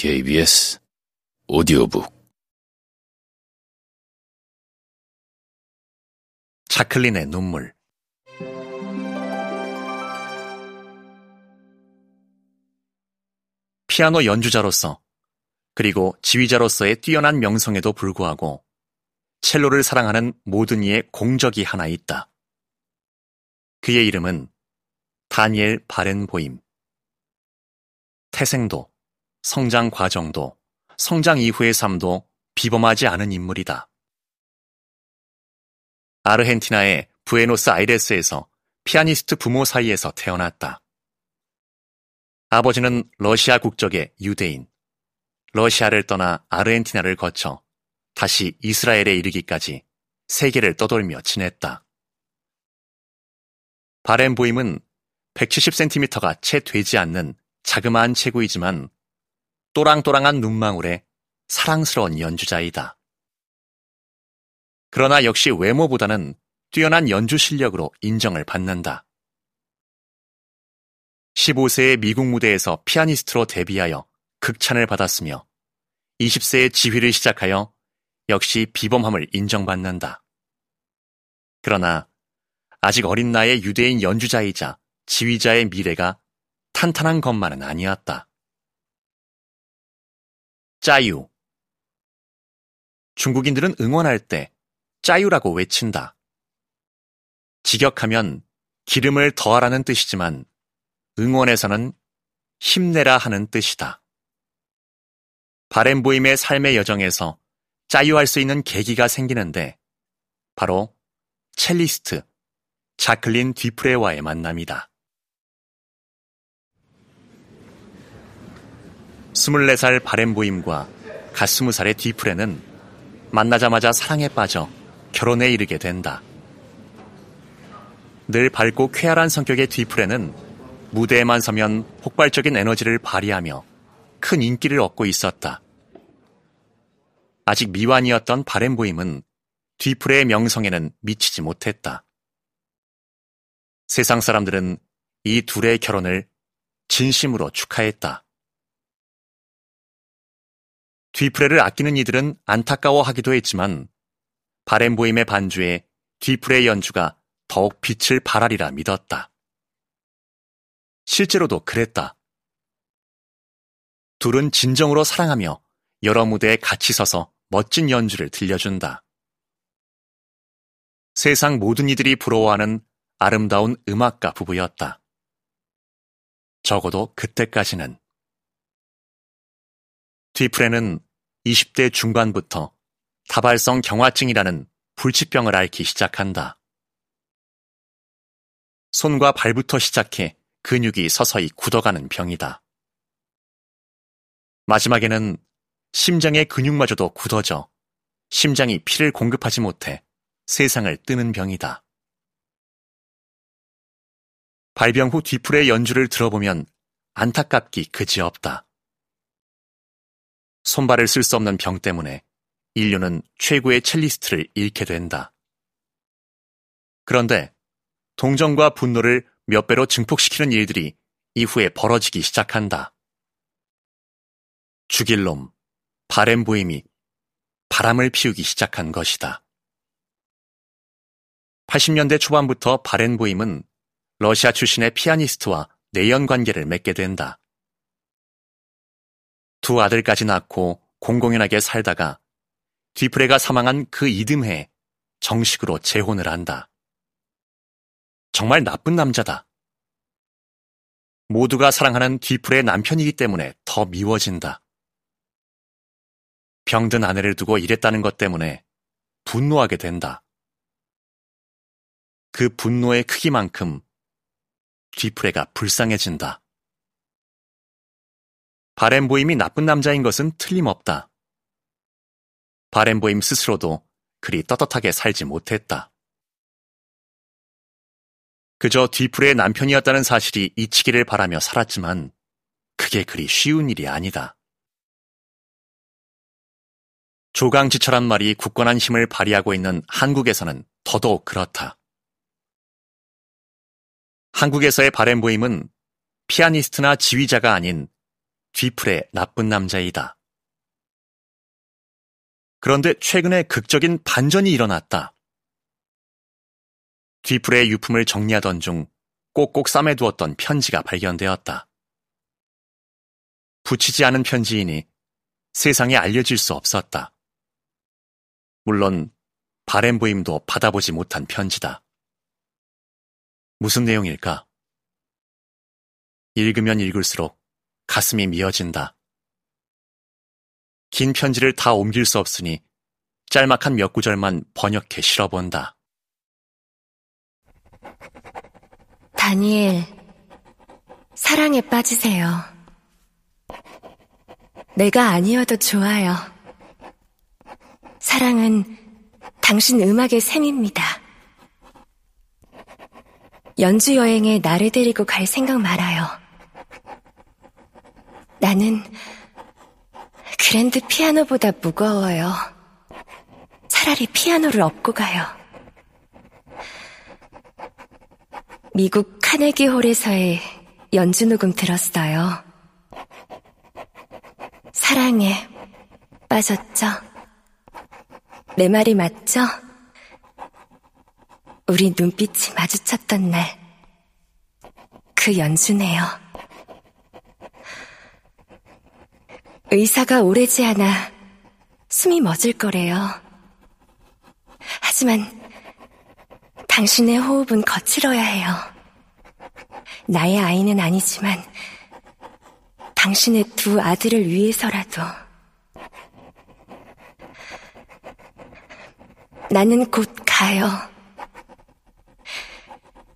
KBS 오디오북 자클린의 눈물 피아노 연주자로서 그리고 지휘자로서의 뛰어난 명성에도 불구하고 첼로를 사랑하는 모든 이의 공적이 하나 있다. 그의 이름은 다니엘 바렌보임. 태생도, 성장 과정도, 성장 이후의 삶도 비범하지 않은 인물이다. 아르헨티나의 부에노스 아이레스에서 피아니스트 부모 사이에서 태어났다. 아버지는 러시아 국적의 유대인, 러시아를 떠나 아르헨티나를 거쳐 다시 이스라엘에 이르기까지 세계를 떠돌며 지냈다. 바렌보임은 170cm가 채 되지 않는 자그마한 체구이지만 또랑또랑한 눈망울에 사랑스러운 연주자이다. 그러나 역시 외모보다는 뛰어난 연주 실력으로 인정을 받는다. 15세의 미국 무대에서 피아니스트로 데뷔하여 극찬을 받았으며 20세에 지휘를 시작하여 역시 비범함을 인정받는다. 그러나 아직 어린 나이의 유대인 연주자이자 지휘자의 미래가 탄탄한 것만은 아니었다. 짜유. 중국인들은 응원할 때 짜유라고 외친다. 직역하면 기름을 더하라는 뜻이지만 응원에서는 힘내라 하는 뜻이다. 바렌보임의 삶의 여정에서 짜유할 수 있는 계기가 생기는데 바로 첼리스트 자클린 뒤프레와의 만남이다. 24살 바렌보임과 갓 20살의 뒤프레는 만나자마자 사랑에 빠져 결혼에 이르게 된다. 늘 밝고 쾌활한 성격의 뒤프레는 무대에만 서면 폭발적인 에너지를 발휘하며 큰 인기를 얻고 있었다. 아직 미완이었던 바렌보임은 뒤프레의 명성에는 미치지 못했다. 세상 사람들은 이 둘의 결혼을 진심으로 축하했다. 뒤프레를 아끼는 이들은 안타까워하기도 했지만 바렌보임의 반주에 뒤프레의 연주가 더욱 빛을 발하리라 믿었다. 실제로도 그랬다. 둘은 진정으로 사랑하며 여러 무대에 같이 서서 멋진 연주를 들려준다. 세상 모든 이들이 부러워하는 아름다운 음악가 부부였다. 적어도 그때까지는. 뒤프레는 20대 중반부터 다발성 경화증이라는 불치병을 앓기 시작한다. 손과 발부터 시작해 근육이 서서히 굳어가는 병이다. 마지막에는 심장의 근육마저도 굳어져 심장이 피를 공급하지 못해 세상을 뜨는 병이다. 발병 후 뒤풀의 연주를 들어보면 안타깝기 그지없다. 손발을 쓸 수 없는 병 때문에 인류는 최고의 첼리스트를 잃게 된다. 그런데 동정과 분노를 몇 배로 증폭시키는 일들이 이후에 벌어지기 시작한다. 죽일 놈, 바램보임이 바람을 피우기 시작한 것이다. 80년대 초반부터 바렌보임은 러시아 출신의 피아니스트와 내연 관계를 맺게 된다. 두 아들까지 낳고 공공연하게 살다가 뒤프레가 사망한 그 이듬해에 정식으로 재혼을 한다. 정말 나쁜 남자다. 모두가 사랑하는 뒤풀의 남편이기 때문에 더 미워진다. 병든 아내를 두고 일했다는 것 때문에 분노하게 된다. 그 분노의 크기만큼 뒤풀레가 불쌍해진다. 바렌보임이 나쁜 남자인 것은 틀림없다. 바렌보임 스스로도 그리 떳떳하게 살지 못했다. 그저 뒤풀의 남편이었다는 사실이 잊히기를 바라며 살았지만 그게 그리 쉬운 일이 아니다. 조강지철한 말이 굳건한 힘을 발휘하고 있는 한국에서는 더더욱 그렇다. 한국에서의 바램보임은 피아니스트나 지휘자가 아닌 뒤풀의 나쁜 남자이다. 그런데 최근에 극적인 반전이 일어났다. 뒤풀의 유품을 정리하던 중 꼭꼭 싸매두었던 편지가 발견되었다. 붙이지 않은 편지이니 세상에 알려질 수 없었다. 물론 바램 부임도 받아보지 못한 편지다. 무슨 내용일까? 읽으면 읽을수록 가슴이 미어진다. 긴 편지를 다 옮길 수 없으니 짤막한 몇 구절만 번역해 실어본다. 다니엘, 사랑에 빠지세요. 내가 아니어도 좋아요. 사랑은 당신 음악의 셈입니다. 연주 여행에 나를 데리고 갈 생각 말아요. 나는 그랜드 피아노보다 무거워요. 차라리 피아노를 업고 가요. 미국 카네기 홀에서의 연주 녹음 들었어요. 사랑에 빠졌죠? 내 말이 맞죠? 우리 눈빛이 마주쳤던 날, 그 연주네요. 의사가 오래지 않아 숨이 멎을 거래요. 하지만 당신의 호흡은 거칠어야 해요. 나의 아이는 아니지만 당신의 두 아들을 위해서라도 나는 곧 가요.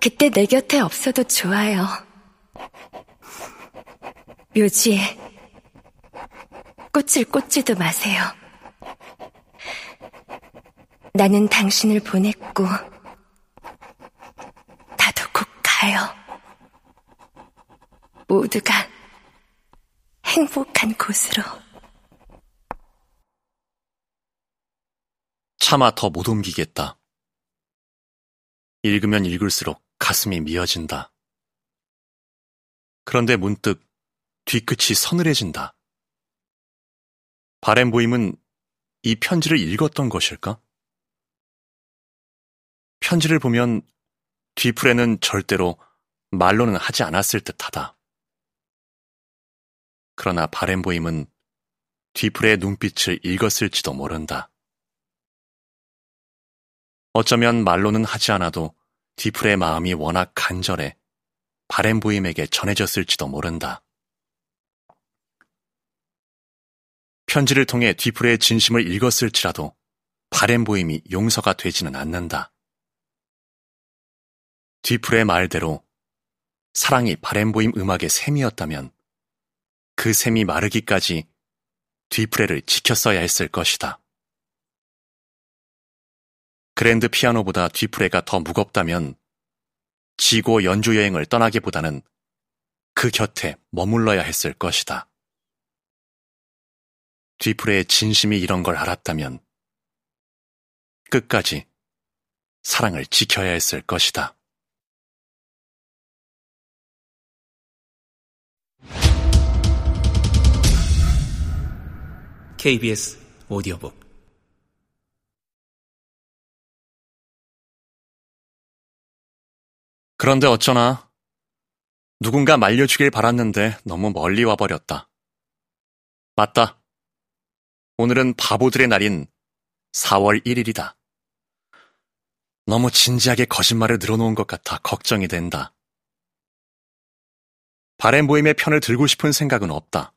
그때 내 곁에 없어도 좋아요. 묘지에 꽃을 꽂지도 마세요. 나는 당신을 보냈고, 나도 곧 가요. 모두가 행복한 곳으로. 차마 더 못 옮기겠다. 읽으면 읽을수록 가슴이 미어진다. 그런데 문득 뒤끝이 서늘해진다. 바램 보임은 이 편지를 읽었던 것일까? 편지를 보면 뒤풀에는 절대로 말로는 하지 않았을 듯하다. 그러나 바램 보임은 뒤풀의 눈빛을 읽었을지도 모른다. 어쩌면 말로는 하지 않아도 뒤풀의 마음이 워낙 간절해 바램 보임에게 전해졌을지도 모른다. 편지를 통해 뒤풀의 진심을 읽었을지라도 바램 보임이 용서가 되지는 않는다. 뒤풀의 말대로 사랑이 바램 보임 음악의 셈이었다면 그 셈이 마르기까지 뒤프레를 지켰어야 했을 것이다. 그랜드 피아노보다 뒤프레가 더 무겁다면 지고 연주 여행을 떠나기보다는 그 곁에 머물러야 했을 것이다. 뒤프레의 진심이 이런 걸 알았다면 끝까지 사랑을 지켜야 했을 것이다. KBS 오디오북 그런데 어쩌나 누군가 말려주길 바랐는데 너무 멀리 와버렸다. 맞다. 오늘은 바보들의 날인 4월 1일이다. 너무 진지하게 거짓말을 늘어놓은 것 같아 걱정이 된다. 바렌보임의 편을 들고 싶은 생각은 없다.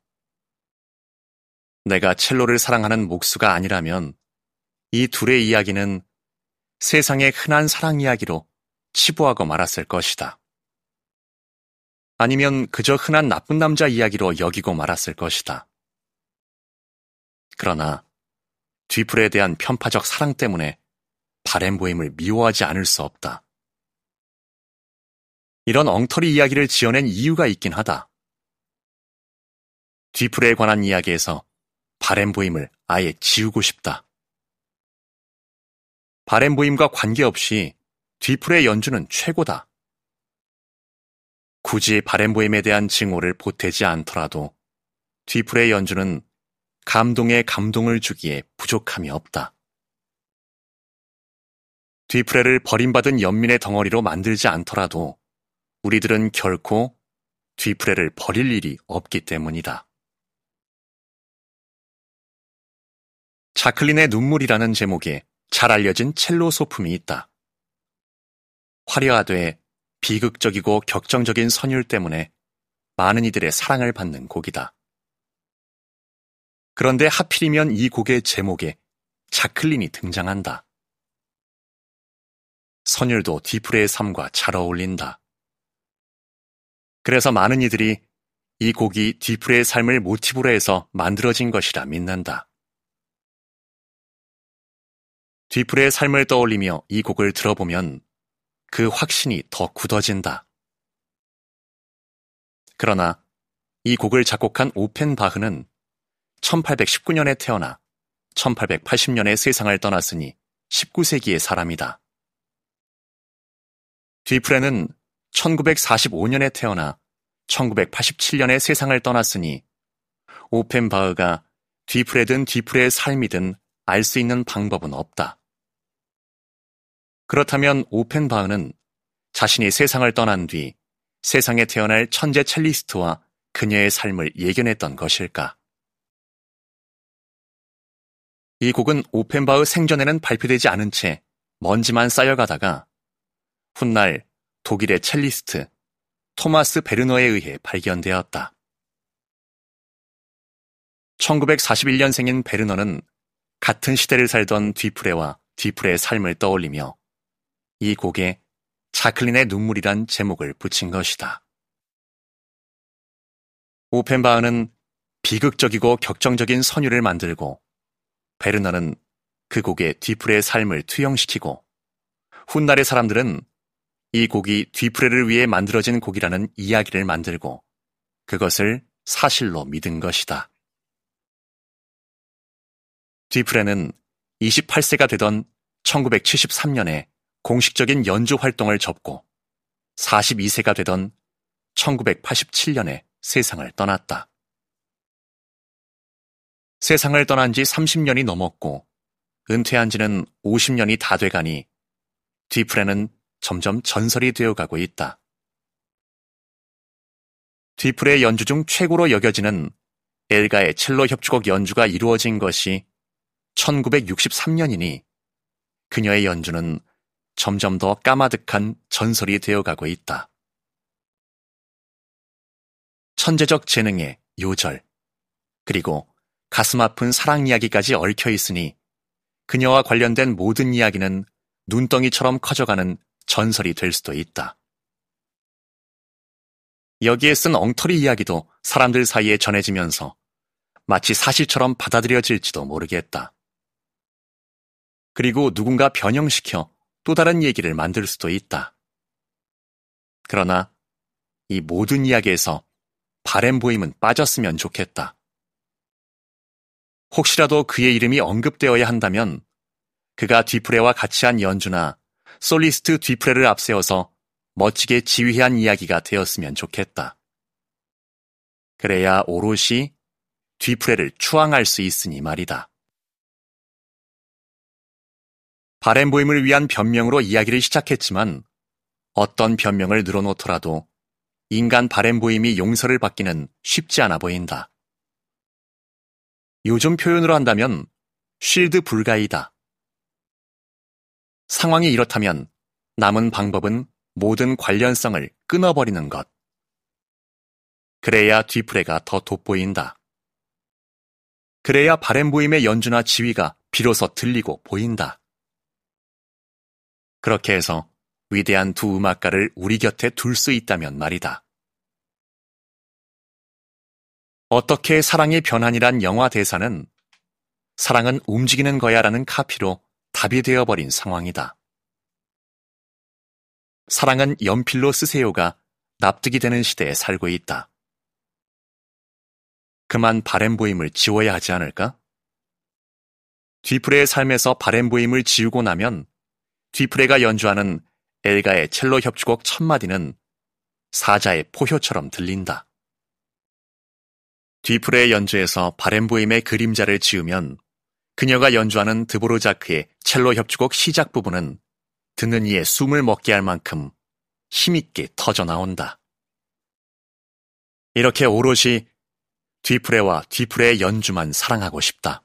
내가 첼로를 사랑하는 목수가 아니라면 이 둘의 이야기는 세상의 흔한 사랑 이야기로 치부하고 말았을 것이다. 아니면 그저 흔한 나쁜 남자 이야기로 여기고 말았을 것이다. 그러나 뒤풀에 대한 편파적 사랑 때문에 바램보임을 미워하지 않을 수 없다. 이런 엉터리 이야기를 지어낸 이유가 있긴 하다. 뒤풀에 관한 이야기에서 바램보임을 아예 지우고 싶다. 바램보임과 관계없이 뒤풀의 연주는 최고다. 굳이 바램보임에 대한 증오를 보태지 않더라도 뒤풀의 연주는 감동에 감동을 주기에 부족함이 없다. 뒤프레를 버림받은 연민의 덩어리로 만들지 않더라도 우리들은 결코 뒤프레를 버릴 일이 없기 때문이다. 자클린의 눈물이라는 제목에 잘 알려진 첼로 소품이 있다. 화려하되 비극적이고 격정적인 선율 때문에 많은 이들의 사랑을 받는 곡이다. 그런데 하필이면 이 곡의 제목에 자클린이 등장한다. 선율도 디프레의 삶과 잘 어울린다. 그래서 많은 이들이 이 곡이 디프레의 삶을 모티브로 해서 만들어진 것이라 믿는다. 디프레의 삶을 떠올리며 이 곡을 들어보면 그 확신이 더 굳어진다. 그러나 이 곡을 작곡한 오펜바흐는 1819년에 태어나 1880년에 세상을 떠났으니 19세기의 사람이다. 뒤프레는 1945년에 태어나 1987년에 세상을 떠났으니 오펜바흐가 뒤프레든 뒤프레의 삶이든 알 수 있는 방법은 없다. 그렇다면 오펜바흐는 자신이 세상을 떠난 뒤 세상에 태어날 천재 첼리스트와 그녀의 삶을 예견했던 것일까? 이 곡은 오펜바흐 생전에는 발표되지 않은 채 먼지만 쌓여가다가 훗날 독일의 첼리스트 토마스 베르너에 의해 발견되었다. 1941년생인 베르너는 같은 시대를 살던 뒤프레와 뒤프레의 삶을 떠올리며 이 곡에 자클린의 눈물이란 제목을 붙인 것이다. 오펜바흐는 비극적이고 격정적인 선율을 만들고 베르너는 그 곡에 뒤프레의 삶을 투영시키고 훗날의 사람들은 이 곡이 뒤프레를 위해 만들어진 곡이라는 이야기를 만들고 그것을 사실로 믿은 것이다. 뒤프레는 28세가 되던 1973년에 공식적인 연주 활동을 접고 42세가 되던 1987년에 세상을 떠났다. 세상을 떠난 지 30년이 넘었고 은퇴한 지는 50년이 다 돼가니 뒤프레는 점점 전설이 되어가고 있다. 뒤풀의 연주 중 최고로 여겨지는 엘가의 첼로 협주곡 연주가 이루어진 것이 1963년이니 그녀의 연주는 점점 더 까마득한 전설이 되어가고 있다. 천재적 재능의 요절, 그리고 가슴 아픈 사랑 이야기까지 얽혀 있으니 그녀와 관련된 모든 이야기는 눈덩이처럼 커져가는 전설이 될 수도 있다. 여기에 쓴 엉터리 이야기도 사람들 사이에 전해지면서 마치 사실처럼 받아들여질지도 모르겠다. 그리고 누군가 변형시켜 또 다른 얘기를 만들 수도 있다. 그러나 이 모든 이야기에서 바램 보임은 빠졌으면 좋겠다. 혹시라도 그의 이름이 언급되어야 한다면 그가 뒤프레와 같이 한 연주나 솔리스트 뒤프레를 앞세워서 멋지게 지휘한 이야기가 되었으면 좋겠다. 그래야 오롯이 뒤프레를 추앙할 수 있으니 말이다. 바램보임을 위한 변명으로 이야기를 시작했지만 어떤 변명을 늘어놓더라도 인간 바램보임이 용서를 받기는 쉽지 않아 보인다. 요즘 표현으로 한다면 쉴드 불가이다. 상황이 이렇다면 남은 방법은 모든 관련성을 끊어버리는 것. 그래야 뒤풀레가 더 돋보인다. 그래야 바램보임의 연주나 지휘가 비로소 들리고 보인다. 그렇게 해서 위대한 두 음악가를 우리 곁에 둘 수 있다면 말이다. 어떻게 사랑이 변한이란 영화 대사는 사랑은 움직이는 거야 라는 카피로 답이 되어버린 상황이다. 사랑은 연필로 쓰세요가 납득이 되는 시대에 살고 있다. 그만 바램 보임을 지워야 하지 않을까? 뒤프레의 삶에서 바램 보임을 지우고 나면 뒤프레가 연주하는 엘가의 첼로 협주곡 첫 마디는 사자의 포효처럼 들린다. 뒤프레의 연주에서 바렌보임의 그림자를 지으면 그녀가 연주하는 드보로자크의 첼로 협주곡 시작 부분은 듣는 이의 숨을 먹게 할 만큼 힘있게 터져 나온다. 이렇게 오롯이 뒤프레와 뒤프레의 연주만 사랑하고 싶다.